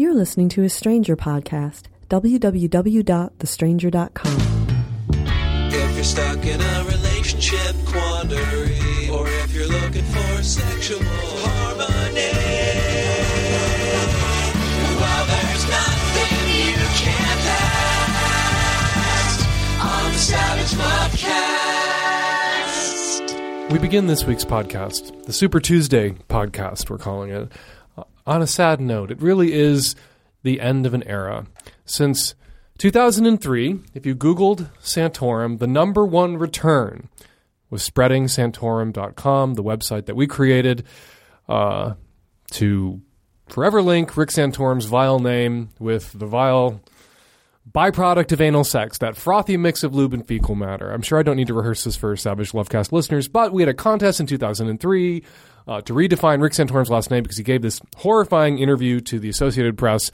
You're listening to a Stranger podcast. www.thestranger.com. If you're stuck in a relationship quandary, or if you're looking for sexual harmony, well, there's nothing you can't ask on the Savage Podcast. We begin this week's podcast, the Super Tuesday podcast, we're calling it, on a sad note. It really is the end of an era. Since 2003, if you Googled Santorum, the number one return was spreadingsantorum.com, the website that we created uh, to forever link Rick Santorum's vile name with the vile byproduct of anal sex, that frothy mix of lube and fecal matter. I'm sure I don't need to rehearse this for Savage Lovecast listeners, but we had a contest in 2003 uh, to redefine Rick Santorum's last name because he gave this horrifying interview to the Associated Press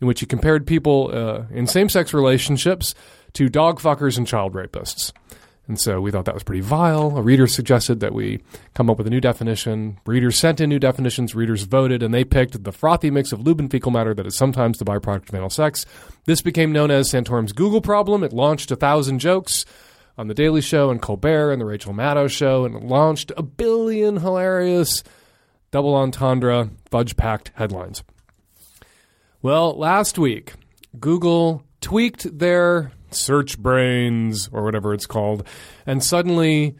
in which he compared people uh, in same sex relationships to dog fuckers and child rapists. And so we thought that was pretty vile. A reader suggested that we come up with a new definition. Readers sent in new definitions. Readers voted, and they picked the frothy mix of lube and fecal matter that is sometimes the byproduct of anal sex. This became known as Santorum's Google problem. It launched a thousand jokes on The Daily Show and Colbert and The Rachel Maddow Show, and it launched a billion hilarious double entendre, fudge packed headlines. Well, last week, Google tweaked their search brains or whatever it's called, and suddenly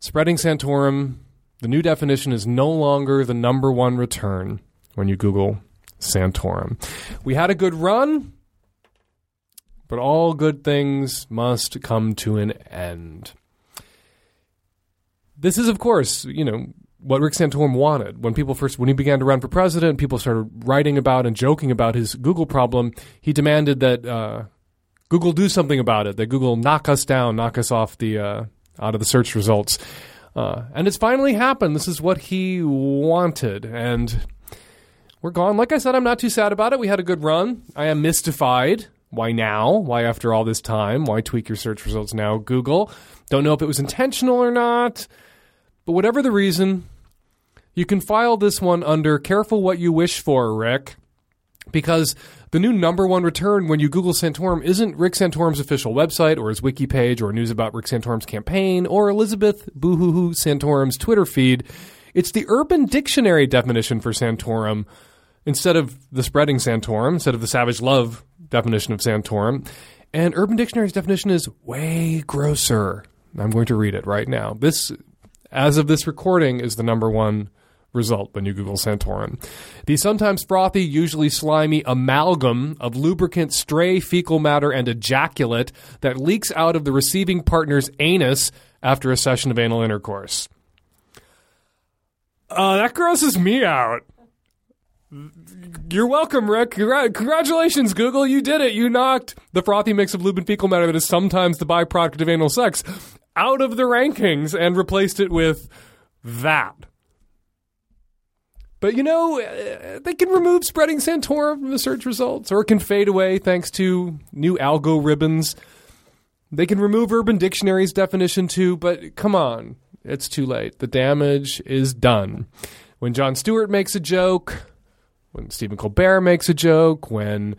spreading Santorum, the new definition is no longer the number one return when you Google Santorum. We had a good run, but all good things must come to an end. This is, of course, you know, what Rick Santorum wanted. When people first, when he began to run for president, people started writing about and joking about his Google problem. He demanded that uh, Google do something about it. That Google knock us down, knock us off the uh, out of the search results. Uh, and it's finally happened. This is what he wanted, and we're gone. Like I said, I'm not too sad about it. We had a good run. I am mystified. Why now? Why after all this time? Why tweak your search results now, Google? Don't know if it was intentional or not. But whatever the reason, you can file this one under careful what you wish for, Rick, because the new number one return when you Google Santorum isn't Rick Santorum's official website or his wiki page or news about Rick Santorum's campaign or Elizabeth Boohoo Santorum's Twitter feed. It's the Urban Dictionary definition for Santorum instead of the spreading Santorum, instead of the Savage Love definition of Santorum. And Urban Dictionary's definition is way grosser. I'm going to read it right now. This as of this recording, is the number one result when you Google Santorum. The sometimes frothy, usually slimy amalgam of lubricant, stray fecal matter, and ejaculate that leaks out of the receiving partner's anus after a session of anal intercourse. Uh, that grosses me out. You're welcome, Rick. Congra- congratulations, Google. You did it. You knocked the frothy mix of lube and fecal matter that is sometimes the byproduct of anal sex out of the rankings and replaced it with that. But you know, uh, they can remove spreading Santorum from the search results, or it can fade away thanks to new algorithms. They can remove Urban Dictionary's definition too, but come on, it's too late. The damage is done. When Jon Stewart makes a joke, when Stephen Colbert makes a joke, when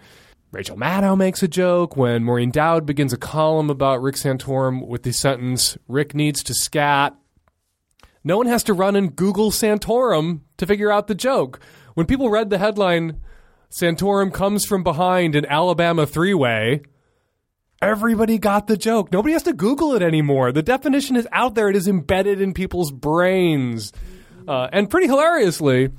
Rachel Maddow makes a joke, when Maureen Dowd begins a column about Rick Santorum with the sentence, Rick needs to scat, no one has to run and Google Santorum to figure out the joke. When people read the headline, Santorum comes from behind an Alabama three way, everybody got the joke. Nobody has to Google it anymore. The definition is out there, it is embedded in people's brains. Uh, and pretty hilariously,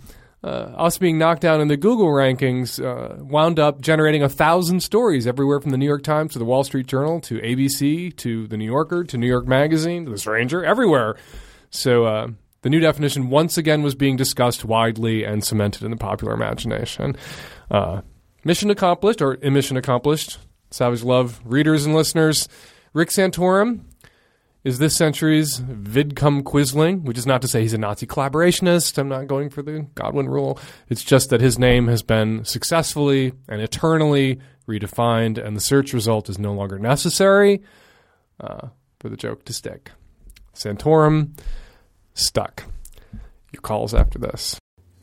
uh, us being knocked down in the Google rankings uh, wound up generating a thousand stories everywhere from the New York Times to the Wall Street Journal to ABC to the New Yorker to New York Magazine to the Stranger, everywhere. So uh, the new definition once again was being discussed widely and cemented in the popular imagination. Uh, mission accomplished, or mission accomplished. Savage Love readers and listeners. Rick Santorum is this century's Vidkun Quisling, which is not to say he's a Nazi collaborationist. I'm not going for the Godwin rule. It's just that his name has been successfully and eternally redefined, and the search result is no longer necessary uh, for the joke to stick. Santorum stuck. Your calls after this.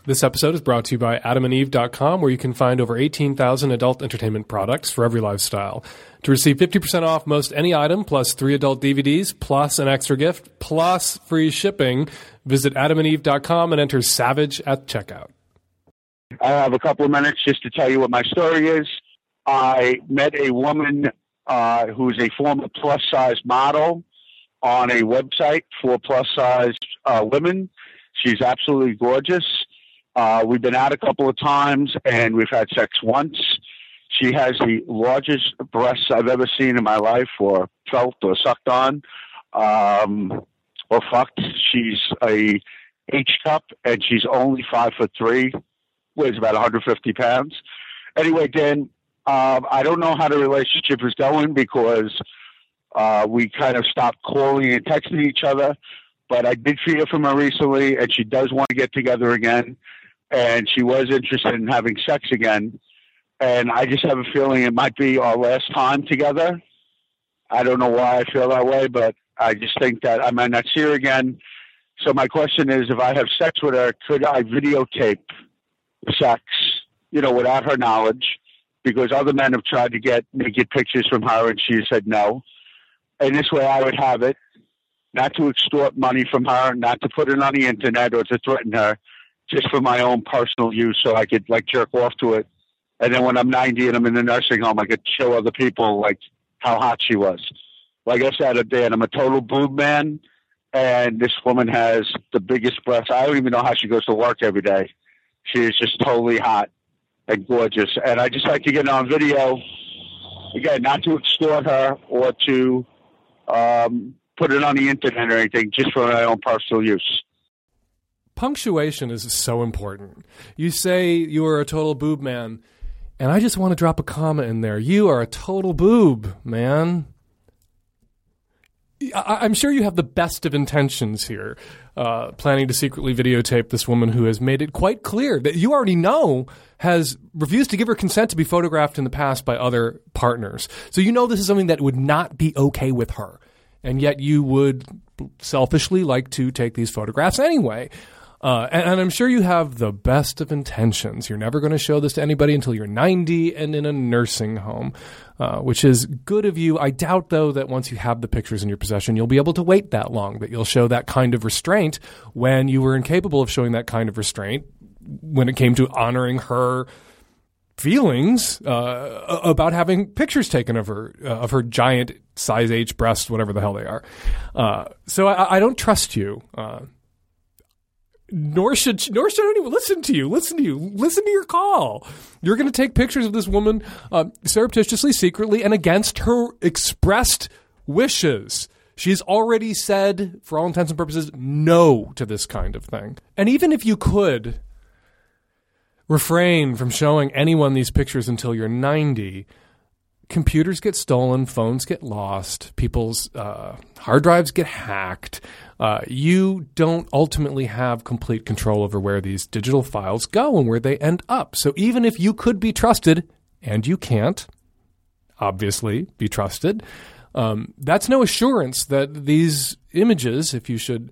This episode is brought to you by adamandeve.com, where you can find over 18,000 adult entertainment products for every lifestyle. To receive 50% off most any item, plus three adult DVDs, plus an extra gift, plus free shipping, visit adamandeve.com and enter SAVAGE at checkout. I have a couple of minutes just to tell you what my story is. I met a woman uh, who's a former plus size model on a website for plus size uh, women. She's absolutely gorgeous. Uh, we've been out a couple of times and we've had sex once. She has the largest breasts I've ever seen in my life, or felt, or sucked on, um, or fucked. She's a H cup, and she's only five foot three, weighs about 150 pounds. Anyway, Dan, um, I don't know how the relationship is going because uh, we kind of stopped calling and texting each other. But I did hear from her recently, and she does want to get together again. And she was interested in having sex again. And I just have a feeling it might be our last time together. I don't know why I feel that way, but I just think that I might not see her again. So my question is, if I have sex with her, could I videotape sex, you know, without her knowledge? Because other men have tried to get naked pictures from her, and she said no. And this way, I would have it, not to extort money from her, not to put it on the internet or to threaten her, just for my own personal use, so I could like jerk off to it. And then when I'm 90 and I'm in the nursing home, I could show other people like how hot she was. Like I said, Dan, I'm a total boob man, and this woman has the biggest breasts. I don't even know how she goes to work every day. She is just totally hot and gorgeous, and I just like to get on video. Again, not to extort her or to um, put it on the internet or anything, just for my own personal use. Punctuation is so important. You say you are a total boob man, and I just want to drop a comma in there. You are a total boob, man. I- I'm sure you have the best of intentions here, uh, planning to secretly videotape this woman who has made it quite clear that you already know has refused to give her consent to be photographed in the past by other partners. So you know this is something that would not be okay with her. And yet you would selfishly like to take these photographs anyway. Uh, and, and I'm sure you have the best of intentions. You're never going to show this to anybody until you're 90 and in a nursing home, uh, which is good of you. I doubt, though, that once you have the pictures in your possession, you'll be able to wait that long, that you'll show that kind of restraint when you were incapable of showing that kind of restraint when it came to honoring her feelings uh, about having pictures taken of her uh, of her giant size H breasts, whatever the hell they are. Uh, so I, I, don't trust you. Nor should nor should anyone listen to you. Listen to you. Listen to your call. You're going to take pictures of this woman uh, surreptitiously, secretly, and against her expressed wishes. She's already said, for all intents and purposes, no to this kind of thing. And even if you could refrain from showing anyone these pictures until you're 90, computers get stolen, phones get lost, people's uh, hard drives get hacked. Uh, you don't ultimately have complete control over where these digital files go and where they end up. So even if you could be trusted, and you can't, obviously, be trusted, um, that's no assurance that these images, if you should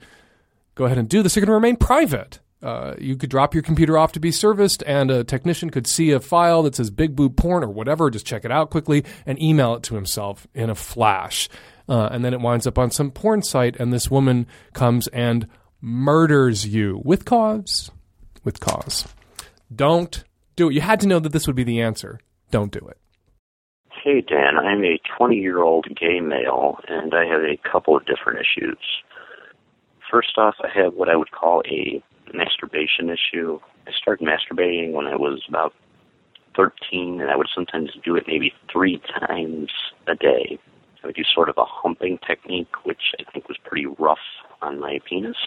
go ahead and do this, are going to remain private. Uh, you could drop your computer off to be serviced, and a technician could see a file that says big boob porn or whatever, just check it out quickly and email it to himself in a flash. Uh, and then it winds up on some porn site, and this woman comes and murders you with cause. With cause. Don't do it. You had to know that this would be the answer. Don't do it. Hey, Dan, I'm a 20 year old gay male, and I have a couple of different issues. First off, I have what I would call a masturbation issue. I started masturbating when I was about 13, and I would sometimes do it maybe three times a day. I would do sort of a humping technique, which I think was pretty rough on my penis,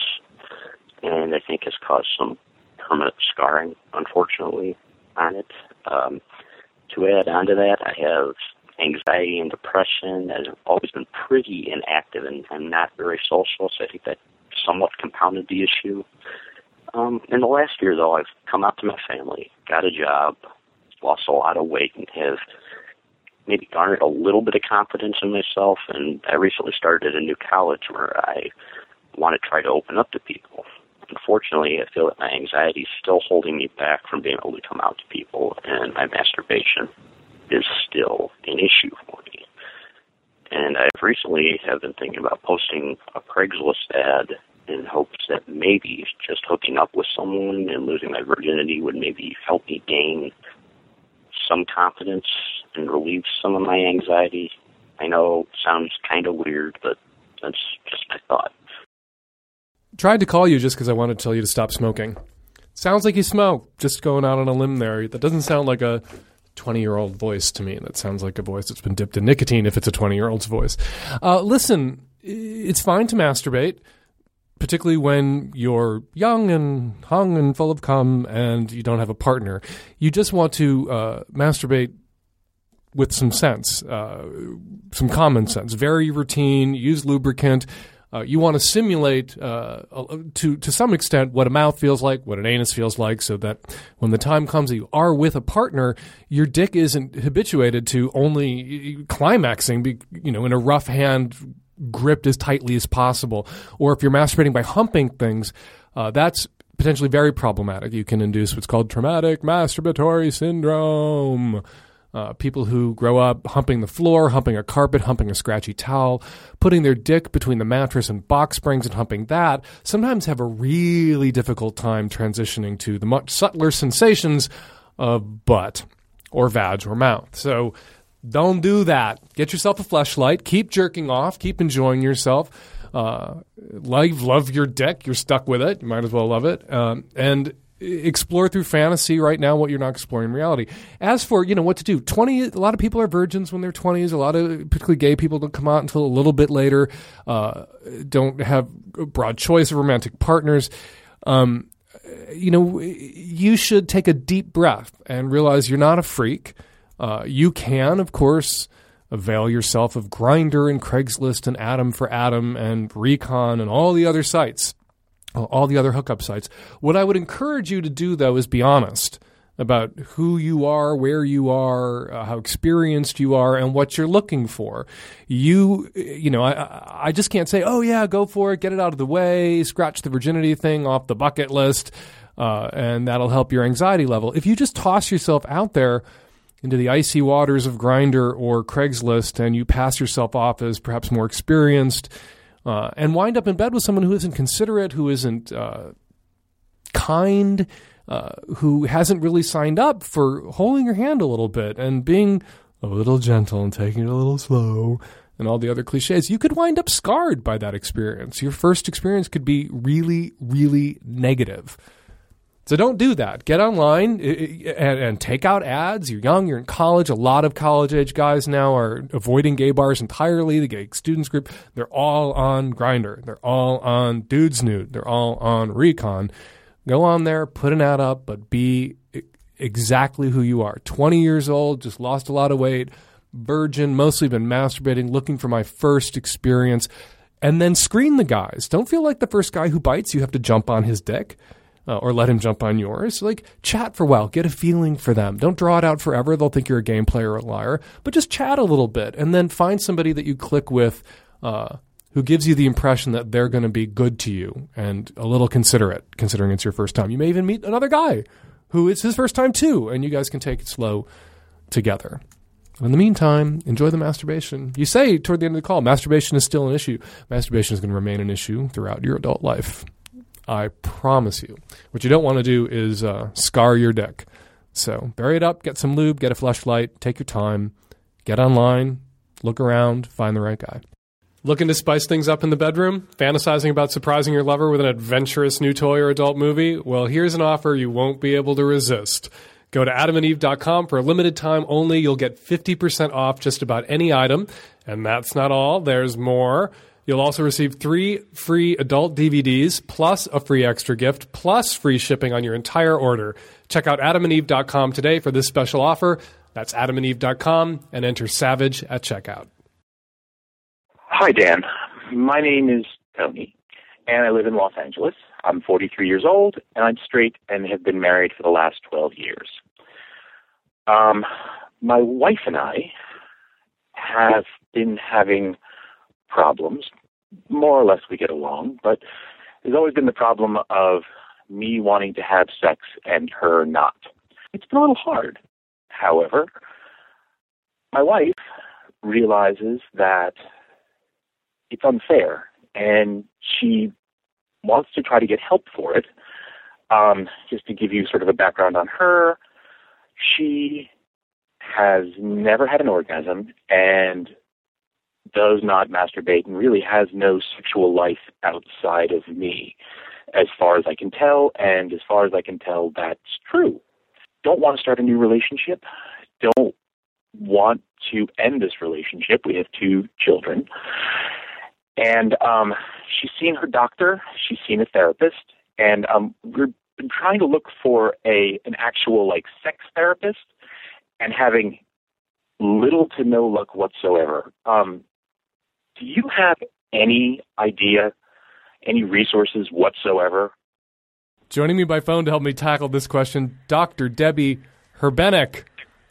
and I think has caused some permanent scarring, unfortunately, on it. Um, to add on to that, I have anxiety and depression have always been pretty inactive and I'm not very social, so I think that somewhat compounded the issue. Um, in the last year, though, I've come out to my family, got a job, lost a lot of weight, and have maybe garnered a little bit of confidence in myself. And I recently started a new college where I want to try to open up to people. unfortunately, I feel that my anxiety is still holding me back from being able to come out to people, and my masturbation is still an issue for me. And I've recently have been thinking about posting a Craigslist ad in hopes that maybe just hooking up with someone and losing my virginity would maybe help me gain some confidence and relieve some of my anxiety. I know it sounds kind of weird, but that's just my thought. Tried to call you just because I wanted to tell you to stop smoking. Sounds like you smoke. Just going out on a limb there. That doesn't sound like a 20 year old voice to me. That sounds like a voice that's been dipped in nicotine if it's a 20 year old's voice. Uh, listen, it's fine to masturbate, particularly when you're young and hung and full of cum and you don't have a partner. You just want to uh, masturbate with some sense, uh, some common sense, very routine, use lubricant. Uh, you want to simulate uh, to to some extent what a mouth feels like, what an anus feels like, so that when the time comes that you are with a partner, your dick isn't habituated to only climaxing, be, you know, in a rough hand gripped as tightly as possible. Or if you're masturbating by humping things, uh, that's potentially very problematic. You can induce what's called traumatic masturbatory syndrome. Uh, people who grow up humping the floor, humping a carpet, humping a scratchy towel, putting their dick between the mattress and box springs and humping that, sometimes have a really difficult time transitioning to the much subtler sensations of butt or vag or mouth. So don't do that. Get yourself a fleshlight. Keep jerking off. Keep enjoying yourself. Uh, love, love your dick. You're stuck with it. You might as well love it. Um, and explore through fantasy right now what you're not exploring in reality. As for you know what to do, twenty a lot of people are virgins when they're twenties. A lot of particularly gay people don't come out until a little bit later. Uh, don't have a broad choice of romantic partners. Um, you know, you should take a deep breath and realize you're not a freak. Uh, you can, of course, avail yourself of Grindr and Craigslist and Adam for Adam and Recon and all the other sites all the other hookup sites. What I would encourage you to do, though, is be honest about who you are, where you are, uh, how experienced you are, and what you're looking for. You, you know, I, I just can't say, oh yeah, go for it, get it out of the way, scratch the virginity thing off the bucket list, uh, and that'll help your anxiety level. If you just toss yourself out there into the icy waters of Grindr or Craigslist, and you pass yourself off as perhaps more experienced uh, and wind up in bed with someone who isn't considerate, who isn't uh, kind, uh, who hasn't really signed up for holding your hand a little bit and being a little gentle and taking it a little slow and all the other cliches, you could wind up scarred by that experience. Your first experience could be really, really negative. So don't do that. Get online and, and, take out ads. You're young, you're in college. A lot of college age guys now are avoiding gay bars entirely. The gay students group, they're all on Grindr. They're all on Dudes Nude. They're all on Recon. Go on there, put an ad up, but be exactly who you are. 20 years old, just lost a lot of weight, virgin, mostly been masturbating, looking for my first experience. And then screen the guys. Don't feel like the first guy who bites, you have to jump on his dick uh, or let him jump on yours. Like chat for a while, get a feeling for them. Don't draw it out forever; they'll think you're a game player or a liar. But just chat a little bit, and then find somebody that you click with. Uh, who gives you the impression that they're going to be good to you and a little considerate, considering it's your first time. You may even meet another guy who it's his first time too, and you guys can take it slow together. In the meantime, enjoy the masturbation. You say toward the end of the call, masturbation is still an issue. Masturbation is going to remain an issue throughout your adult life. I promise you. What you don't want to do is uh, scar your deck. So bury it up, get some lube, get a fleshlight, take your time, get online, look around, find the right guy. Looking to spice things up in the bedroom? Fantasizing about surprising your lover with an adventurous new toy or adult movie? Well, here's an offer you won't be able to resist. Go to adamandeve.com for a limited time only. You'll get 50% off just about any item. And that's not all, there's more. You'll also receive three free adult DVDs, plus a free extra gift, plus free shipping on your entire order. Check out adamandeve.com today for this special offer. That's adamandeve.com and enter SAVAGE at checkout. Hi, Dan. My name is Tony, and I live in Los Angeles. I'm 43 years old, and I'm straight and have been married for the last 12 years. Um, my wife and I have been having problems. More or less, we get along, but there's always been the problem of me wanting to have sex and her not. It's been a little hard. However, my wife realizes that it's unfair and she wants to try to get help for it. Um, just to give you sort of a background on her, she has never had an orgasm and does not masturbate and really has no sexual life outside of me, as far as I can tell, and as far as I can tell, that's true. Don't want to start a new relationship. Don't want to end this relationship. We have two children. And um, she's seen her doctor, she's seen a therapist, and um, we're trying to look for a an actual like sex therapist and having little to no luck whatsoever. Um, do you have any idea, any resources whatsoever? Joining me by phone to help me tackle this question, Dr. Debby Herbenick,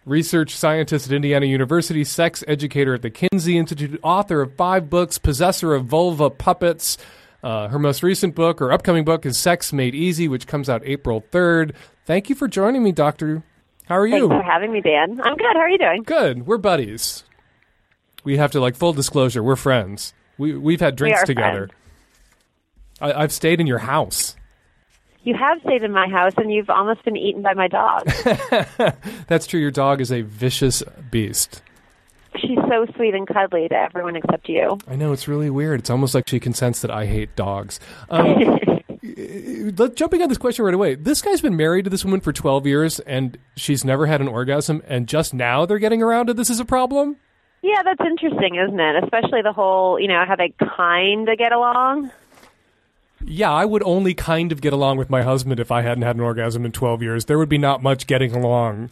research scientist at Indiana University, sex educator at the Kinsey Institute, author of five books, possessor of vulva puppets. Uh, her most recent book, or upcoming book, is Sex Made Easy, which comes out April 3rd. Thank you for joining me, Doctor. How are you? Thanks for having me, Dan. I'm good. How are you doing? Good. We're buddies. We have to like full disclosure. We're friends. We we've had drinks are together. I, I've stayed in your house. You have stayed in my house, and you've almost been eaten by my dog. That's true. Your dog is a vicious beast. She's so sweet and cuddly to everyone except you. I know it's really weird. It's almost like she can sense that I hate dogs. Um, jumping on this question right away. This guy's been married to this woman for 12 years, and she's never had an orgasm, and just now they're getting around to this is a problem. Yeah, that's interesting, isn't it? Especially the whole, you know, how they kind of get along. Yeah, I would only kind of get along with my husband if I hadn't had an orgasm in 12 years. There would be not much getting along.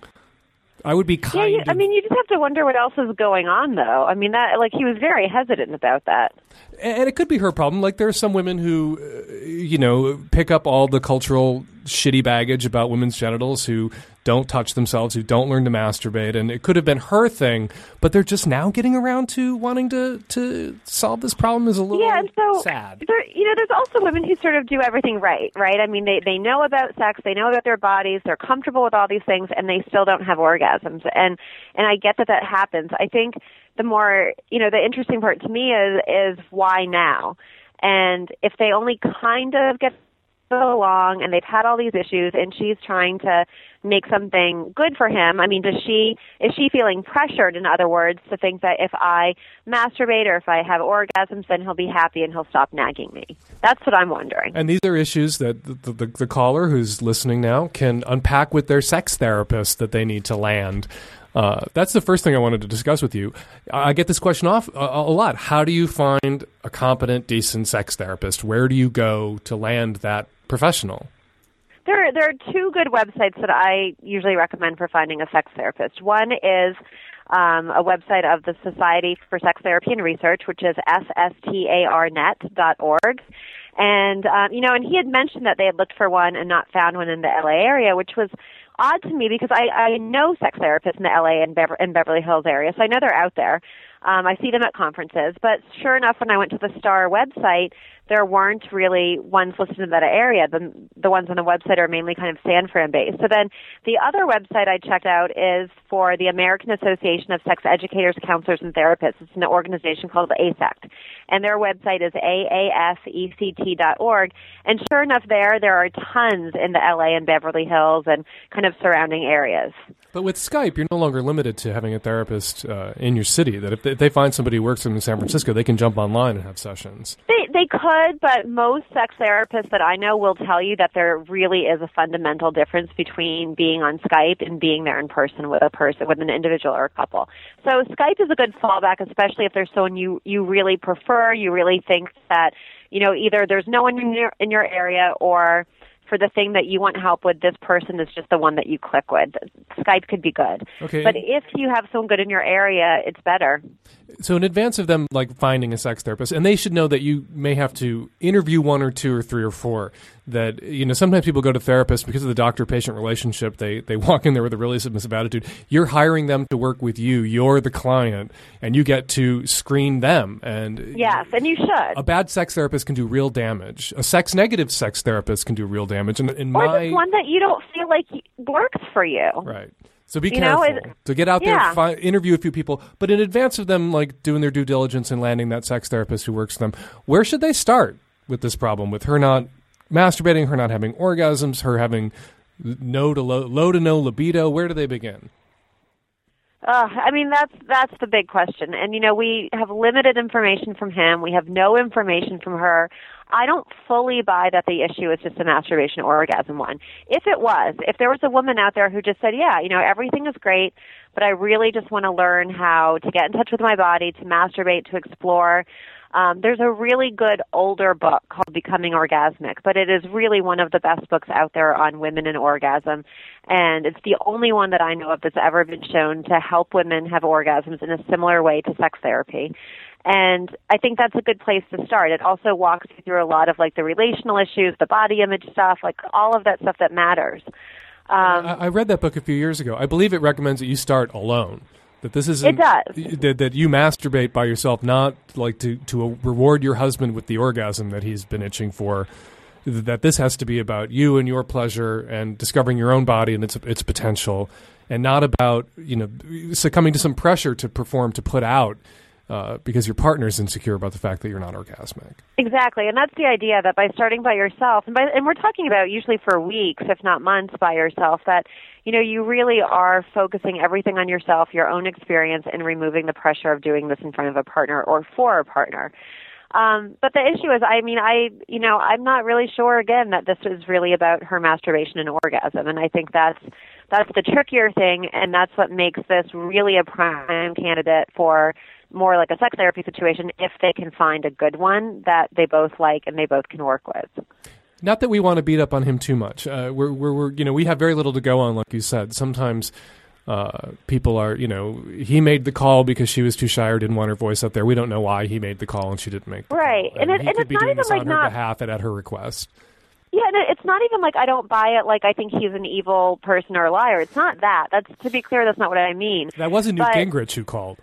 I would be Yeah, kind you, I mean, you just have to wonder what else is going on, though. I mean, that like he was very hesitant about that. and it could be her problem. Like there are some women who, uh, you know, pick up all the cultural shitty baggage about women's genitals, who don't touch themselves, who don't learn to masturbate, and it could have been her thing. But they're just now getting around to wanting to to solve this problem. Is a little yeah, and so sad. There, you know, there's also women who sort of do everything right, right? I mean, they they know about sex, they know about their bodies, they're comfortable with all these things, and they still don't have orgasms. And and I get that that happens. I think the more you know, the interesting part to me is is why now, and if they only kind of get along and they've had all these issues and she's trying to make something good for him i mean does she is she feeling pressured in other words to think that if i masturbate or if i have orgasms then he'll be happy and he'll stop nagging me that's what i'm wondering And these are issues that the, the, the caller who's listening now can unpack with their sex therapist that they need to land. Uh, that's the first thing I wanted to discuss with you. I I get this question off a, a lot. How do you find a competent, decent sex therapist? Where do you go to land that professional? There, are, there are two good websites that I usually recommend for finding a sex therapist. One is um, a website of the Society for Sex Therapy and Research, which is sstarnet.org. And, um, you know, and he had mentioned that they had looked for one and not found one in the LA area, which was odd to me because I, I know sex therapists in the LA and, Bever- and Beverly Hills area, so I know they're out there. Um, I see them at conferences, but sure enough, when I went to the STAR website, there weren't really ones listed in that area. The, the ones on the website are mainly kind of San Fran based. So then the other website I checked out is for the American Association of Sex Educators, Counselors, and Therapists. It's an organization called ASECT. And their website is aasect.org. And sure enough, there, there are tons in the LA and Beverly Hills and kind of surrounding areas. But with Skype, you're no longer limited to having a therapist uh, in your city. That if they, if they find somebody who works in San Francisco, they can jump online and have sessions. They they could, but most sex therapists that I know will tell you that there really is a fundamental difference between being on Skype and being there in person with a person with an individual or a couple. So Skype is a good fallback, especially if there's someone you you really prefer, you really think that you know either there's no one in your in your area or for the thing that you want help with, this person is just the one that you click with. Skype could be good. Okay. But if you have someone good in your area, it's better. So in advance of them like finding a sex therapist, and they should know that you may have to interview one or two or three or four. That you know sometimes people go to therapists because of the doctor patient relationship. They they walk in there with a really submissive attitude. You're hiring them to work with you. You're the client and you get to screen them. And Yes, and you should. a bad sex therapist can do real damage. A sex negative sex therapist can do real damage. And in or my just one that you don't feel like works for you. right. So be You know, careful it- to get out there yeah. fi- interview a few people but in advance of them like doing their due diligence and landing that sex therapist who works for them where should they start with this problem? With her not masturbating her not having orgasms her having no to low, low to no libido where do they begin Uh, I mean, that's that's the big question. And you know, we have limited information from him. We have no information from her. I don't fully buy that the issue is just a masturbation orgasm one. If it was, if there was a woman out there who just said, "Yeah, you know, everything is great, but I really just want to learn how to get in touch with my body, to masturbate, to explore." Um, there's a really good older book called Becoming Orgasmic, but it is really one of the best books out there on women and orgasm. And it's the only one that I know of that's ever been shown to help women have orgasms in a similar way to sex therapy. And I think that's a good place to start. It also walks you through a lot of like the relational issues, the body image stuff, like all of that stuff that matters. Um, I, I read that book a few years ago i believe it recommends that you start alone that this is It does. that, that you masturbate by yourself not like to to reward your husband with the orgasm that he's been itching for that this has to be about you and your pleasure and discovering your own body and its its potential and not about you know succumbing to some pressure to perform to put out uh, because your partner is insecure about the fact that you're not orgasmic. Exactly, and that's the idea that by starting by yourself, and, by, and we're talking about usually for weeks, if not months, by yourself, that you know you really are focusing everything on yourself, your own experience, and removing the pressure of doing this in front of a partner or for a partner. Um, but the issue is, I mean, I, you know, I'm not really sure again that this is really about her masturbation and orgasm, and I think that's that's the trickier thing, and that's what makes this really a prime candidate for more like a sex therapy situation if they can find a good one that they both like and they both can work with. Not that we want to beat up on him too much. Uh, we're, we're, we're, you know, we have very little to go on, like you said. Sometimes uh, people are, you know, he made the call because she was too shy or didn't want her voice out there. We don't know why he made the call and she didn't make the Right. call. And it- he and it's not even like on her not- behalf and at her request. Yeah, and it's not even like I don't buy it like I think he's an evil person or a liar. It's not that. That's to be clear, that's not what I mean. That wasn't Newt But- Gingrich who called.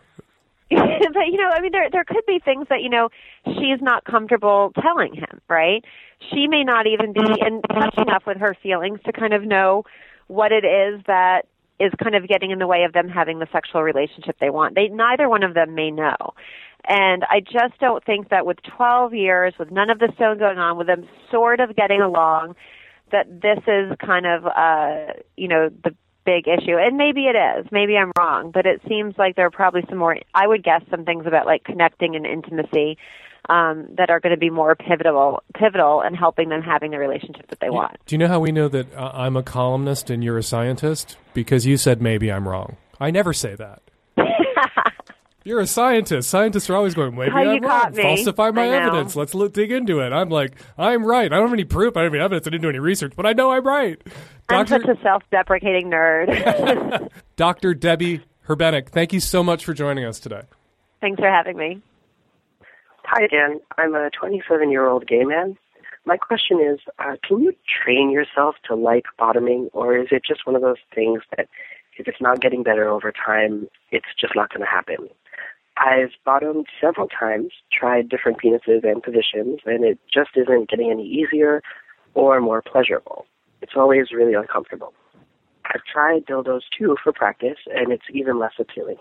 but you know, I mean, there there could be things that you know she's not comfortable telling him, right? She may not even be in touch enough with her feelings to kind of know what it is that is kind of getting in the way of them having the sexual relationship they want. They neither one of them may know. And I just don't think that with 12 years, with none of this still going on, with them sort of getting along, that this is kind of, uh, you know, the big issue. And maybe it is. Maybe I'm wrong. But it seems like there are probably some more, I would guess, some things about like connecting and intimacy um, that are going to be more pivotal, pivotal and helping them having the relationship that they want. Do you know how we know that uh, I'm a columnist and you're a scientist? Because you said maybe I'm wrong. I never say that. You're a scientist. Scientists are always going, maybe How I'm wrong. Falsify my evidence. Let's look, dig into it. I'm like, I'm right. I don't have any proof. I don't have any evidence. I didn't do any research, but I know I'm right. I'm such a self-deprecating nerd. Dr. Debby Herbenick, thank you so much for joining us today. Thanks for having me. Hi again. I'm a 27 year old gay man. My question is uh, can you train yourself to like bottoming, or is it just one of those things that if it's not getting better over time, it's just not going to happen? I've bottomed several times, tried different penises and positions, and it just isn't getting any easier or more pleasurable. It's always really uncomfortable. I've tried dildos too for practice, and it's even less appealing.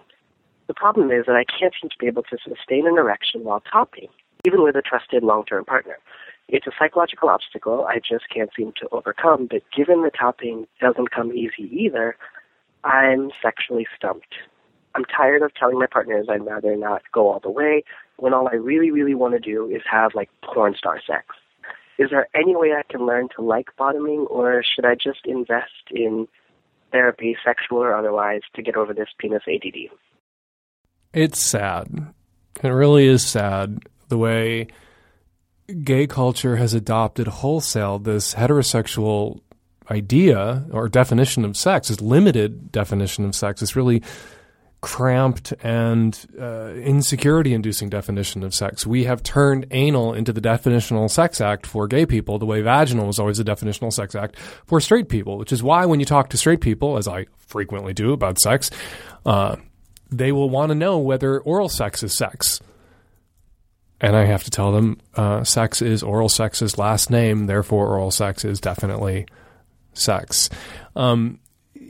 The problem is that I can't seem to be able to sustain an erection while topping, even with a trusted long term partner. It's a psychological obstacle I just can't seem to overcome, but given the topping doesn't come easy either, I'm sexually stumped. I'm tired of telling my partners I'd rather not go all the way when all I really, really want to do is have like porn star sex. Is there any way I can learn to like bottoming, or should I just invest in therapy, sexual or otherwise, to get over this penis ADD? It's sad. It really is sad the way gay culture has adopted wholesale this heterosexual idea or definition of sex, this limited definition of sex, this really cramped and uh, insecurity inducing definition of sex. We have turned anal into the definitional sex act for gay people, the way vaginal was always a definitional sex act for straight people, which is why when you talk to straight people, as I frequently do about sex, uh, they will want to know whether oral sex is sex. And I have to tell them uh, sex is oral sex's last name, therefore, oral sex is definitely sex. Um,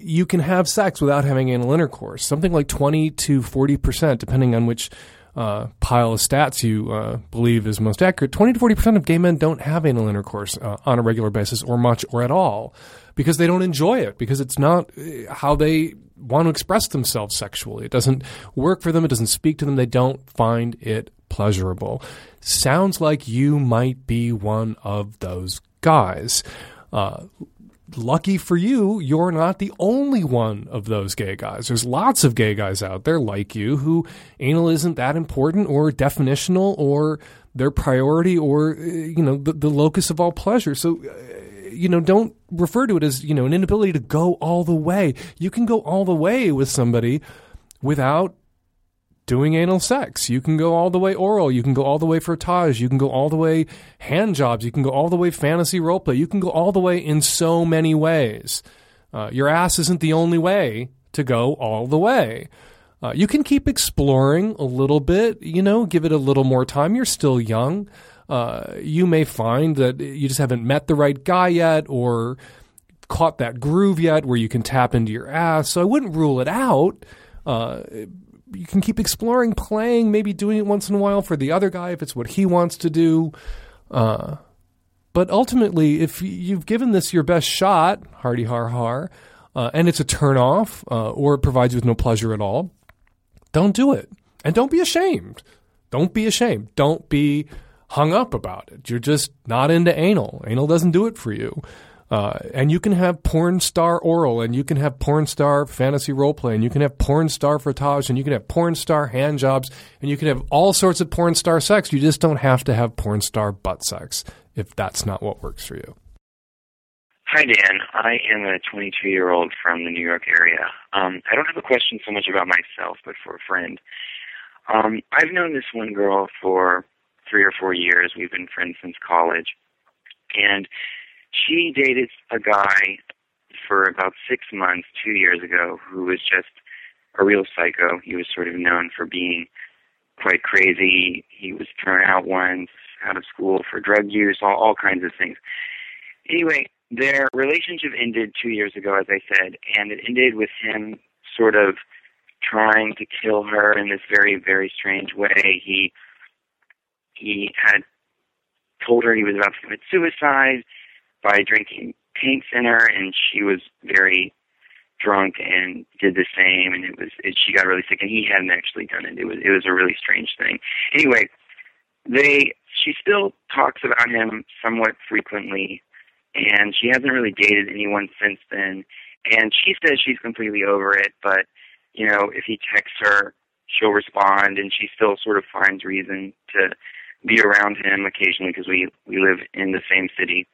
you can have sex without having anal intercourse. Something like 20 to 40%, depending on which uh, pile of stats you uh, believe is most accurate. 20 to 40% of gay men don't have anal intercourse uh, on a regular basis or much or at all because they don't enjoy it, because it's not uh, how they want to express themselves sexually. It doesn't work for them, it doesn't speak to them, they don't find it pleasurable. Sounds like you might be one of those guys. Uh, lucky for you, you're not the only one of those gay guys. There's lots of gay guys out there like you who anal isn't that important or definitional or their priority or, uh, you know, the, the locus of all pleasure. So, uh, you know, don't refer to it as, you know, an inability to go all the way. You can go all the way with somebody without doing anal sex. You can go all the way oral. You can go all the way frottage. You can go all the way hand jobs. You can go all the way fantasy roleplay. You can go all the way in so many ways. Uh, your ass isn't the only way to go all the way. Uh, you can keep exploring a little bit, you know, give it a little more time. You're still young. Uh, you may find that you just haven't met the right guy yet or caught that groove yet where you can tap into your ass. So I wouldn't rule it out. Uh, you can keep exploring, playing, maybe doing it once in a while for the other guy if it's what he wants to do. Uh, but ultimately, if you've given this your best shot, hardy har har, uh, and it's a turn off uh, or it provides you with no pleasure at all, don't do it. And don't be ashamed. Don't be ashamed. Don't be hung up about it. You're just not into anal. Anal doesn't do it for you. Uh, and you can have porn star oral, and you can have porn star fantasy role play, and you can have porn star frottage, and you can have porn star hand jobs, and you can have all sorts of porn star sex. You just don't have to have porn star butt sex if that's not what works for you. Hi, Dan. I am a 22 year old from the New York area. Um, I don't have a question so much about myself, but for a friend. Um, I've known this one girl for three or four years. We've been friends since college. And she dated a guy for about six months, two years ago, who was just a real psycho. He was sort of known for being quite crazy. He was thrown out once, out of school for drug use, all, all kinds of things. Anyway, their relationship ended two years ago, as I said, and it ended with him sort of trying to kill her in this very, very strange way. He he had told her he was about to commit suicide by drinking paint thinner, and she was very drunk and did the same, and it was it, she got really sick, and he hadn't actually done it. It was it was a really strange thing. Anyway, they she still talks about him somewhat frequently, and she hasn't really dated anyone since then. And she says she's completely over it, but you know, if he texts her, she'll respond, and she still sort of finds reason to be around him occasionally because we we live in the same city.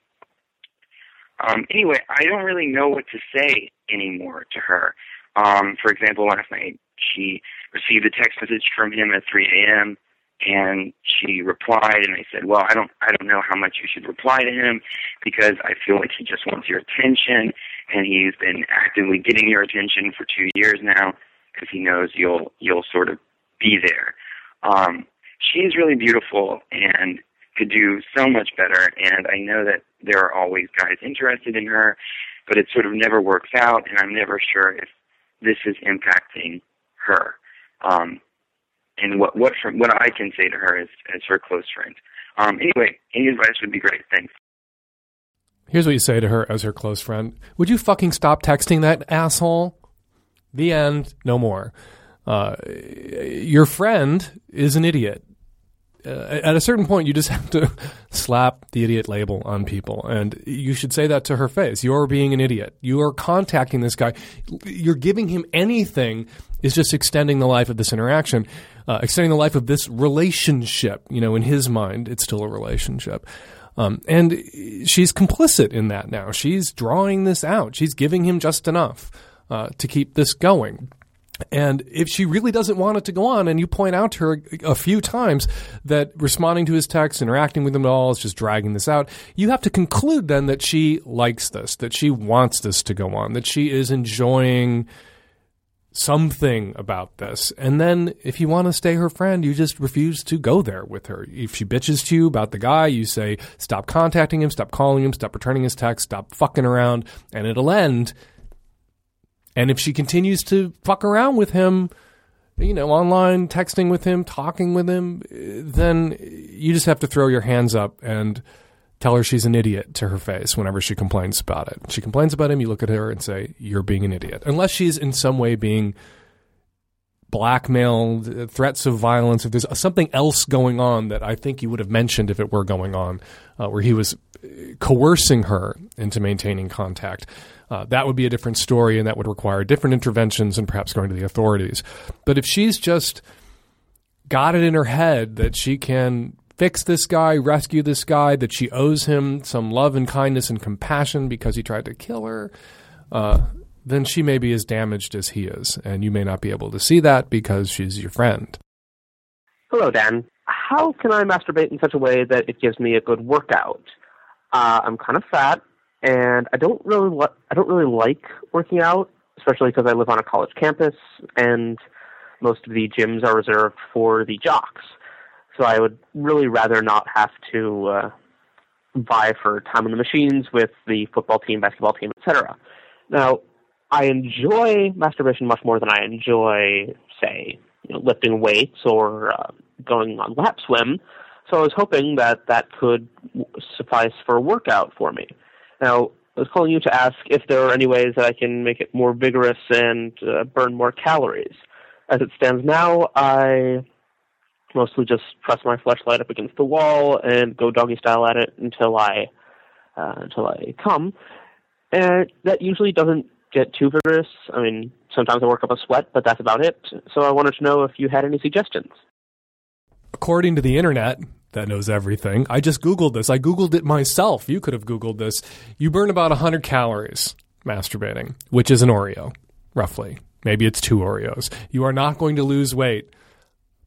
Um, anyway, I don't really know what to say anymore to her. Um, for example, last night she received a text message from him at 3 a.m. and she replied, and I said, "Well, I don't, I don't know how much you should reply to him because I feel like he just wants your attention, and he's been actively getting your attention for two years now because he knows you'll, you'll sort of be there." Um, she's really beautiful, and could do so much better. And I know that there are always guys interested in her, but it sort of never works out. And I'm never sure if this is impacting her. Um, and what what from, what I can say to her as as her close friend. Um, anyway, any advice would be great. Thanks. Here's what you say to her as her close friend. Would you fucking stop texting that asshole? The end. No more. Uh, your friend is an idiot uh, at a certain point, you just have to slap the idiot label on people. And you should say that to her face. You're being an idiot. You are contacting this guy. You're giving him anything is just extending the life of this interaction, uh, extending the life of this relationship. You know, in his mind, it's still a relationship. Um, and she's complicit in that now. She's drawing this out. She's giving him just enough uh, to keep this going. And if she really doesn't want it to go on, and you point out to her a few times that responding to his texts, interacting with him at all is just dragging this out, you have to conclude then that she likes this, that she wants this to go on, that she is enjoying something about this. And then if you want to stay her friend, you just refuse to go there with her. If she bitches to you about the guy, you say, stop contacting him, stop calling him, stop returning his text, stop fucking around, and it'll end and if she continues to fuck around with him, you know, online, texting with him, talking with him, eh, then you just have to throw your hands up and tell her she's an idiot to her face whenever she complains about it. She complains about him, you look at her and say, You're being an idiot. Unless she's in some way being blackmailed, threats of violence, if there's something else going on that I think you would have mentioned if it were going on, uh, where he was coercing her into maintaining contact uh, that would be a different story and that would require different interventions and perhaps going to the authorities. But if she's just got it in her head that she can fix this guy, rescue this guy, that she owes him some love and kindness and compassion because he tried to kill her, uh, then she may be as damaged as he is. And you may not be able to see that because she's your friend. Hello, Dan. How can I masturbate in such a way that it gives me a good workout? Uh, I'm kind of fat and I don't really li- I don't really like working out, especially because I live on a college campus and most of the gyms are reserved for the jocks. So I would really rather not have to uh, vie for time on the machines with the football team, basketball team, etc. Now, I enjoy masturbation much more than I enjoy, say, you know, lifting weights or uh, going on lap swim. So I was hoping that that could suffice for a workout for me. Now, I was calling you to ask if there are any ways that I can make it more vigorous and uh, burn more calories. As it stands now, I mostly just press my fleshlight up against the wall and go doggy style at it until I uh, until I come. And that usually doesn't get too vigorous. I mean, sometimes I work up a sweat, but that's about it. So I wanted to know if you had any suggestions. According to the internet, that knows everything. I just Googled this. I Googled it myself. You could have Googled this. You burn about 100 calories masturbating, which is an Oreo, roughly. Maybe it's two Oreos. You are not going to lose weight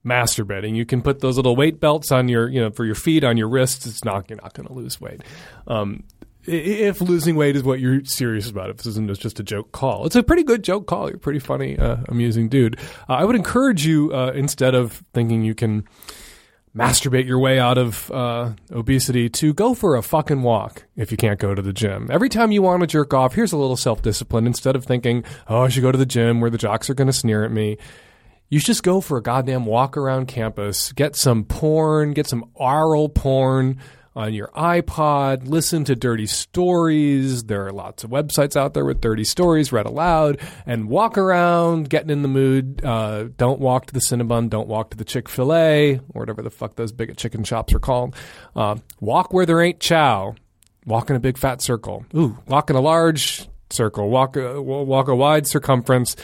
masturbating. You can put those little weight belts on your, you know, for your feet, on your wrists. It's not, you're not going to lose weight. Um, if losing weight is what you're serious about, if this isn't just a joke call, it's a pretty good joke call. You're a pretty funny, uh, amusing dude. Uh, I would encourage you, uh, instead of thinking you can, masturbate your way out of uh, obesity to go for a fucking walk if you can't go to the gym. Every time you want to jerk off, here's a little self discipline. Instead of thinking, oh, I should go to the gym where the jocks are going to sneer at me, you should just go for a goddamn walk around campus, get some porn, get some aural porn on your iPod, listen to dirty stories. There are lots of websites out there with dirty stories read aloud and walk around, getting in the mood. Uh, don't walk to the Cinnabon, don't walk to the Chick fil A, or whatever the fuck those big chicken shops are called. Uh, walk where there ain't chow. Walk in a big fat circle. Ooh, walk in a large circle. Walk a, walk a wide circumference.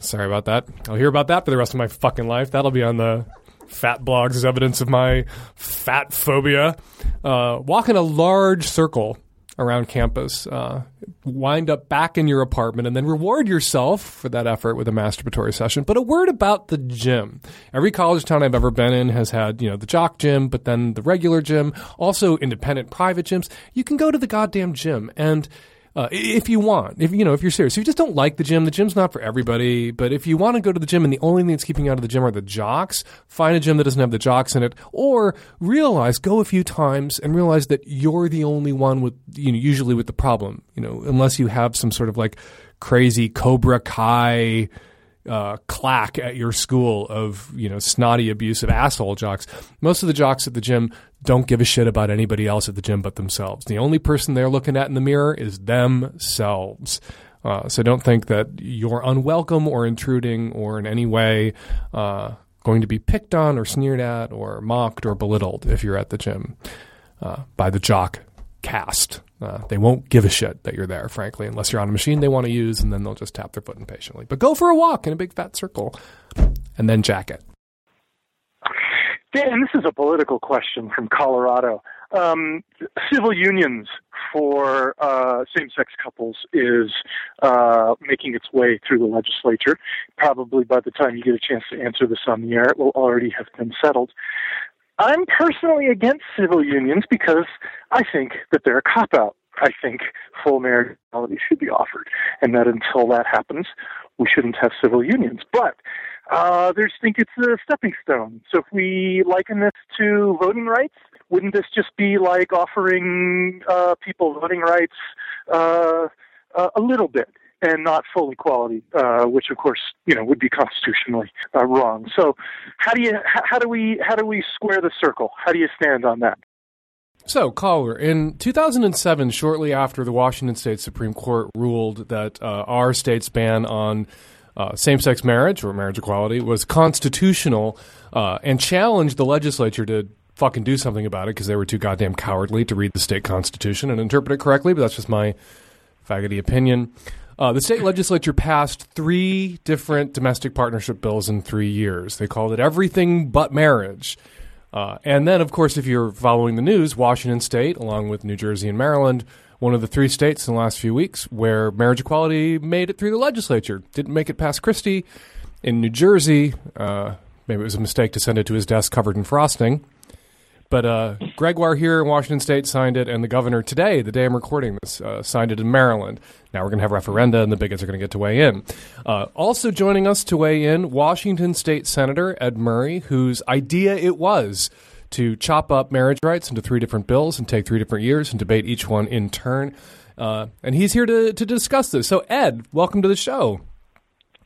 Sorry about that. I'll hear about that for the rest of my fucking life. That'll be on the fat blogs as evidence of my fat phobia. Uh, walk in a large circle around campus, uh, wind up back in your apartment, and then reward yourself for that effort with a masturbatory session. But a word about the gym. Every college town I've ever been in has had, you know, the jock gym, but then the regular gym, also independent private gyms. You can go to the goddamn gym and uh, if you want, if you know, if you're serious, if you just don't like the gym, the gym's not for everybody. But if you want to go to the gym and the only thing that's keeping you out of the gym are the jocks, find a gym that doesn't have the jocks in it, or realize go a few times and realize that you're the only one with you know usually with the problem. You know, unless you have some sort of like crazy Cobra Kai uh, clack at your school of you know snotty, abusive asshole jocks. Most of the jocks at the gym don't give a shit about anybody else at the gym but themselves. The only person they're looking at in the mirror is themselves. Uh, so don't think that you're unwelcome or intruding or in any way uh, going to be picked on or sneered at or mocked or belittled if you're at the gym uh, by the jock cast. Uh, they won't give a shit that you're there, frankly, unless you're on a machine they want to use, and then they'll just tap their foot impatiently. But go for a walk in a big fat circle, and then jack it. Dan, this is a political question from Colorado. um, civil unions for uh, same-sex couples is uh, making its way through the legislature. Probably by the time you get a chance to answer this on the air, it will already have been settled. I'm personally against civil unions because I think that they're a cop out. I think full marriage equality should be offered, and that until that happens, we shouldn't have civil unions. But uh, there's think it's a stepping stone. So if we liken this to voting rights, wouldn't this just be like offering uh, people voting rights uh, uh, a little bit? and not full equality, uh, which of course you know would be constitutionally uh, wrong. So, how do you how do we how do we square the circle? How do you stand on that? So, caller, in 2007, shortly after the Washington State Supreme Court ruled that uh, our state's ban on uh, same sex marriage or marriage equality was constitutional uh, and challenged the legislature to fucking do something about it because they were too goddamn cowardly to read the state constitution and interpret it correctly, but that's just my faggoty opinion. Uh, the state legislature passed three different domestic partnership bills in three years. They called it everything but marriage. Uh, and then, of course, if you're following the news, Washington State, along with New Jersey and Maryland, one of the three states in the last few weeks where marriage equality made it through the legislature. Didn't make it past Christie. In New Jersey, uh, maybe it was a mistake to send it to his desk covered in frosting. But uh, Gregoire here in Washington State signed it, and the governor today, the day I'm recording this, uh, signed it in Maryland. Now we're going to have referenda, and the bigots are going to get to weigh in. Uh, also joining us to weigh in, Washington State Senator Ed Murray, whose idea it was to chop up marriage rights into three different bills and take three different years and debate each one in turn. Uh, and he's here to, to discuss this. So, Ed, welcome to the show.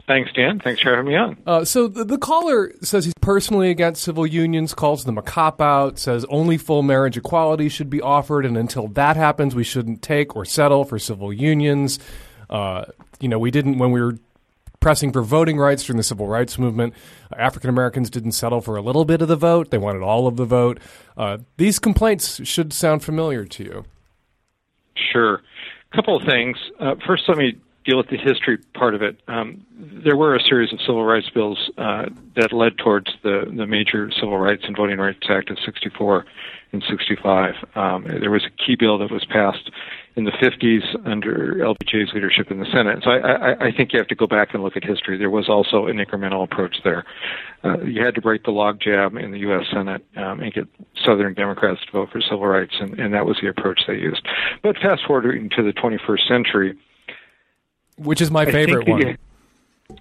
Thanks, Dan. Thanks for having me on. Uh, so the, the, caller says he's personally against civil unions, calls them a cop out, says only full marriage equality should be offered, and until that happens, we shouldn't take or settle for civil unions. Uh, you know, we didn't when we were pressing for voting rights during the civil rights movement. African Americans didn't settle for a little bit of the vote; they wanted all of the vote. Uh, these complaints should sound familiar to you. Sure. A couple of things. Uh, first, let me deal with the history part of it. Um, there were a series of civil rights bills uh, that led towards the, the major Civil Rights and Voting Rights Act of 64 and 65. Um, there was a key bill that was passed in the 50s under LBJ's leadership in the Senate. So I, I, I think you have to go back and look at history. There was also an incremental approach there. Uh, you had to break the logjam in the U.S. Senate um, and get Southern Democrats to vote for civil rights, and, and that was the approach they used. But fast forwarding to the 21st century, which is my favorite one. You,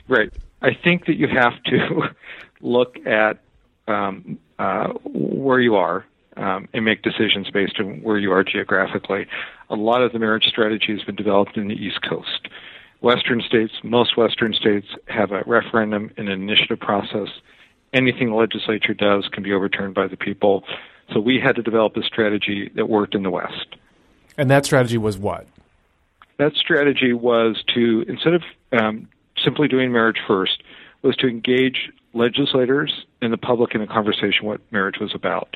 right. I think that you have to look at um, uh, where you are um, and make decisions based on where you are geographically. A lot of the marriage strategy has been developed in the East Coast. Western states, most Western states, have a referendum and an initiative process. Anything the legislature does can be overturned by the people. So we had to develop a strategy that worked in the West. And that strategy was what? That strategy was to instead of um, simply doing marriage first, was to engage legislators and the public in a conversation what marriage was about.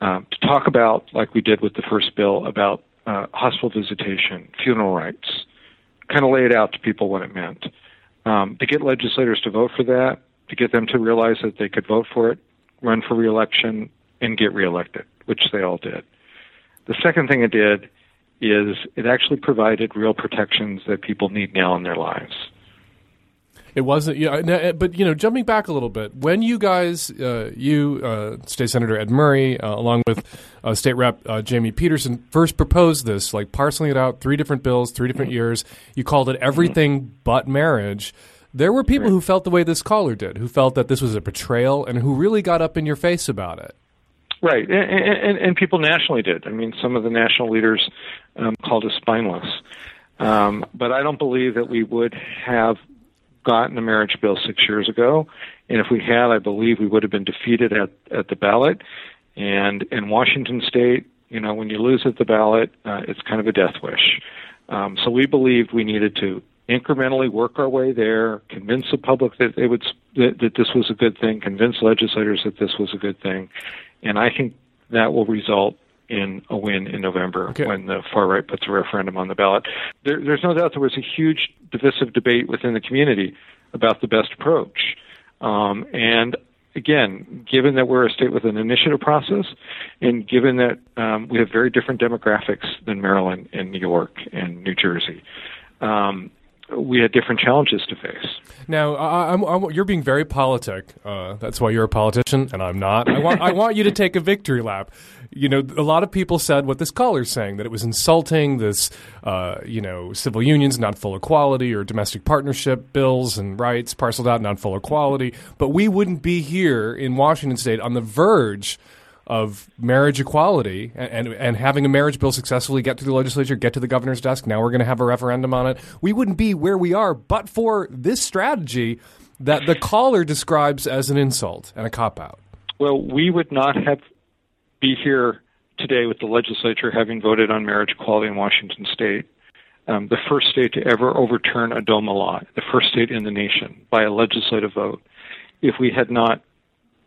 Um, to talk about, like we did with the first bill, about uh, hospital visitation, funeral rights, kind of lay it out to people what it meant. Um, to get legislators to vote for that, to get them to realize that they could vote for it, run for reelection, and get reelected, which they all did. The second thing it did is it actually provided real protections that people need now in their lives. It wasn't, yeah, but you know, jumping back a little bit, when you guys, uh, you, uh, State Senator Ed Murray, uh, along with uh, State Rep uh, Jamie Pedersen, first proposed this, like parceling it out, three different bills, three different mm-hmm. years. You called it everything mm-hmm. but marriage. There were people who felt the way this caller did, who felt that this was a betrayal, and who really got up in your face about it. Right, and, and, and people nationally did. I mean, some of the national leaders um, called us spineless. Um, but I don't believe that we would have gotten a marriage bill six years ago. And if we had, I believe we would have been defeated at, at the ballot. And in Washington state, you know, when you lose at the ballot, uh, it's kind of a death wish. Um, so we believed we needed to incrementally work our way there, convince the public that they would that, that this was a good thing, convince legislators that this was a good thing, and I think that will result in a win in November okay. when the far right puts a referendum on the ballot. There, there's no doubt there was a huge divisive debate within the community about the best approach. Um, and again, given that we're a state with an initiative process, and given that um, we have very different demographics than Maryland and New York and New Jersey, um, we had different challenges to face. Now, I, I'm, I'm, you're being very politic. Uh, that's why you're a politician, and I'm not. I want, I want you to take a victory lap. You know, a lot of people said what this caller's saying that it was insulting. This, uh, you know, civil unions not full equality or domestic partnership bills and rights parceled out not full equality. But we wouldn't be here in Washington State on the verge of marriage equality and, and, and having a marriage bill successfully get to the legislature, get to the governor's desk. Now we're going to have a referendum on it. We wouldn't be where we are but for this strategy that the caller describes as an insult and a cop out. Well, we would not have be here today with the legislature having voted on marriage equality in Washington State. Um, the first state to ever overturn a DOMA law, the first state in the nation by a legislative vote. If we had not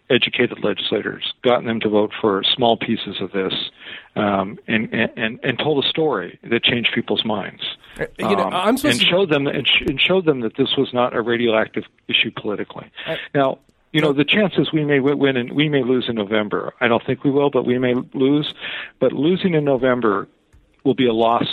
educated legislators, gotten them to vote for small pieces of this, um, and, and and told a story that changed people's minds. Uh, you know, I'm and supposed showed them and, sh- and showed them that this was not a radioactive issue politically. now, you know, the chances we may win and we may lose in November. I don't think we will, but we may lose. But losing in November will be a loss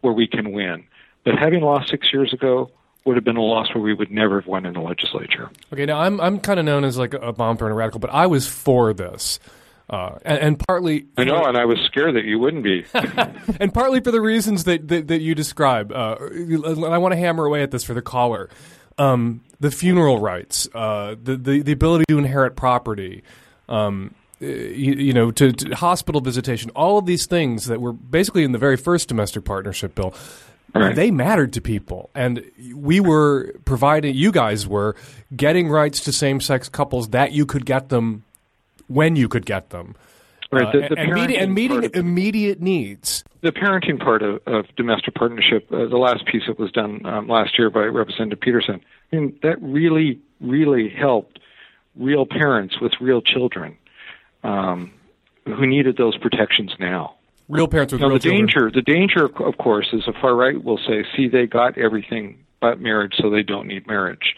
where we can win. But having lost six years ago would have been a loss where we would never have won in the legislature. Okay, now I'm I'm kind of known as like a bomb thrower and a radical, but I was for this, uh, and, and partly I know, and I was scared that you wouldn't be. and partly for the reasons that that, that you describe. Uh, and I want to hammer away at this for the caller. Um, the funeral rights, uh, the, the the ability to inherit property, um, you, you know, to, to hospital visitation, all of these things that were basically in the very first domestic partnership bill. They mattered to people, and we were providing. You guys were getting rights to same-sex couples that you could get them when you could get them, Right, Uh, the- the and, meeting, and meeting of- immediate needs. the parenting part of, of domestic partnership, uh, the last piece that was done um, last year by Representative Pedersen, I mean, that really, really helped real parents with real children um, who needed those protections now. Real parents with now, real the children. danger, the danger, of course, is the far right will say, "See, they got everything but marriage, so they don't need marriage."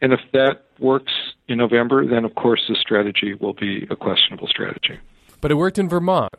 And if that works in November, then of course the strategy will be a questionable strategy. But it worked in Vermont.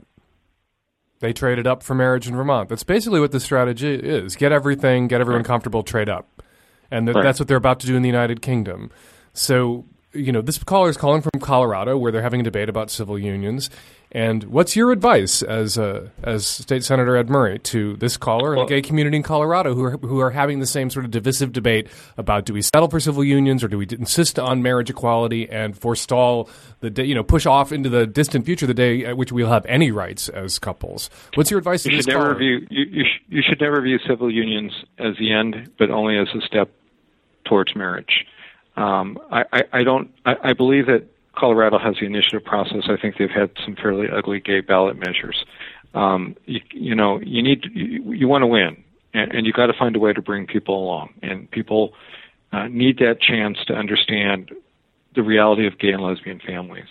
They traded up for marriage in Vermont. That's basically what the strategy is: get everything, get everyone comfortable, trade up, and th- Right. that's what they're about to do in the United Kingdom. So, you know, this caller is calling from Colorado, where they're having a debate about civil unions. And what's your advice as uh, as State Senator Ed Murray to this caller and the gay community in Colorado who are, who are having the same sort of divisive debate about do we settle for civil unions or do we insist on marriage equality and forestall the day, you know push off into the distant future the day at which we'll have any rights as couples? What's your advice to this never caller? view you, you, sh- you should never view civil unions as the end, but only as a step towards marriage. Um, I, I, I don't. I, I believe that Colorado has the initiative process. I think they've had some fairly ugly gay ballot measures. Um, you, you know, you need you, you want to win, and, and you got to find a way to bring people along. And people uh, need that chance to understand the reality of gay and lesbian families.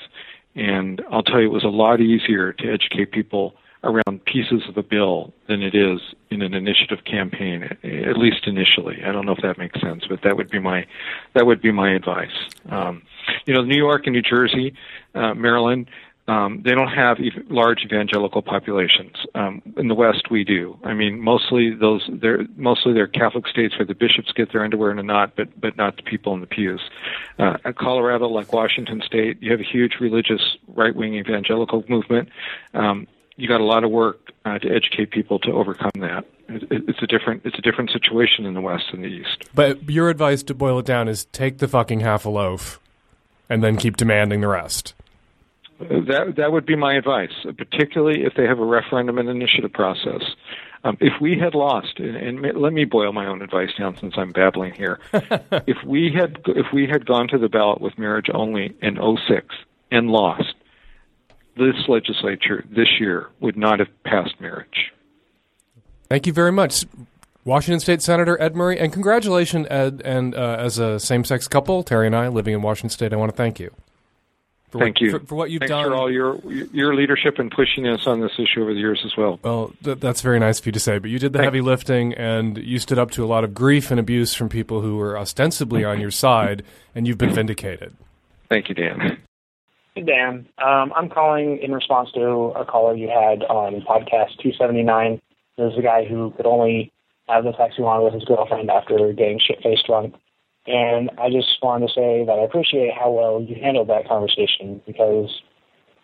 And I'll tell you, it was a lot easier to educate people around pieces of the bill than it is in an initiative campaign, at least initially. I don't know if that makes sense, but that would be my that would be my advice. Um, you know, New York and New Jersey, uh, Maryland, um, they don't have ev- large evangelical populations. Um, in the West, we do. I mean, mostly those they're mostly they're Catholic states where the bishops get their underwear in a knot, but but not the people in the pews. Uh, at Colorado, like Washington State, you have a huge religious right wing evangelical movement. Um, you got a lot of work uh, to educate people to overcome that. It, it, it's a different it's a different situation in the West and the East. But your advice to boil it down is take the fucking half a loaf, and then keep demanding the rest. That that would be my advice, particularly if they have a referendum and initiative process. Um, if we had lost, and, and let me boil my own advice down since I'm babbling here. if we had if we had gone to the ballot with marriage only in 06 and lost, this legislature this year would not have passed marriage. Thank you very much, Washington State Senator Ed Murray, and congratulations, Ed. And uh, as a same-sex couple, Terry and I living in Washington State, I want to thank you. For Thank what, you for, for what you've Thanks done. for all your your leadership and pushing us on this issue over the years as well. Well, th- that's very nice of you to say, but you did the Thank- heavy lifting and you stood up to a lot of grief and abuse from people who were ostensibly on your side, and you've been vindicated. Thank you, Dan. Hey, Dan. Um, I'm calling in response to a caller you had on podcast 279. There's a guy who could only have the he wanted with his girlfriend after getting shit-faced drunk. And I just wanted to say that I appreciate how well you handled that conversation because,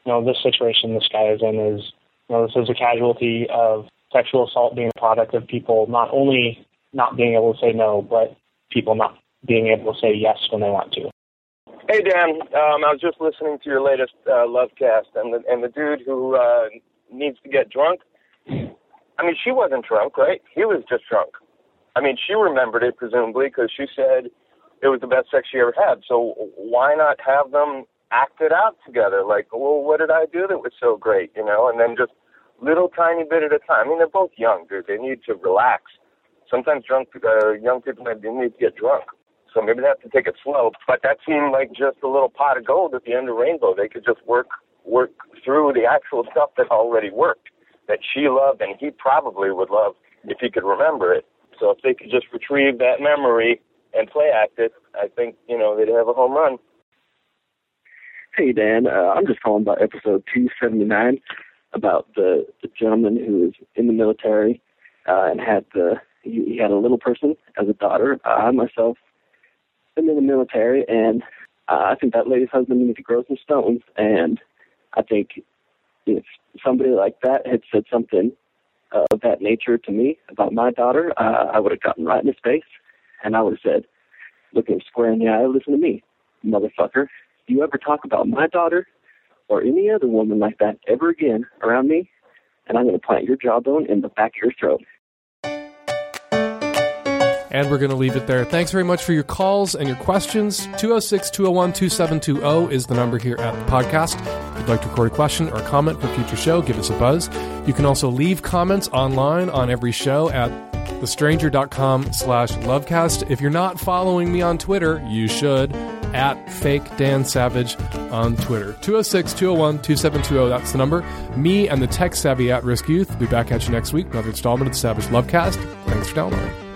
you know, this situation this guy is in is, you know, this is a casualty of sexual assault being a product of people not only not being able to say no, but people not being able to say yes when they want to. Hey Dan, um, I was just listening to your latest uh, Lovecast, and the and the dude who uh, needs to get drunk. I mean, she wasn't drunk, right? He was just drunk. I mean, she remembered it presumably because she said it was the best sex she ever had. So why not have them act it out together? Like, well, what did I do that was so great, you know? And then just little tiny bit at a time. I mean, they're both young, dude. They need to relax. Sometimes drunk uh, young people need to get drunk. So maybe they have to take it slow. But that seemed like just a little pot of gold at the end of Rainbow. They could just work work through the actual stuff that already worked, that she loved, and he probably would love if he could remember it. So if they could just retrieve that memory and play act it, I think you know they'd have a home run. Hey Dan, uh, I'm just calling about episode 279 about the, the gentleman who was in the military uh, and had the he, he had a little person as a daughter. I myself in the military, and uh, I think that lady's husband needs to grow some stones. And I think if somebody like that had said something uh, of that nature to me about my daughter, uh, I would have gotten right in his face, and I would have said, looking him square in the eye, listen to me, motherfucker. If you ever talk about my daughter or any other woman like that ever again around me, and I'm going to plant your jawbone in the back of your throat. And we're going to leave it there. Thanks very much for your calls and your questions. 206 201 2720 is the number here at the podcast. If you'd like to record a question or a comment for a future show, give us a buzz. You can also leave comments online on every show at thestranger.com slash lovecast. If you're not following me on Twitter, you should at fake Dan Savage on Twitter. 206 201 2720, that's the number. Me and the tech savvy at risk youth will be back at you next week. Another installment of the Savage Lovecast. Thanks for downloading.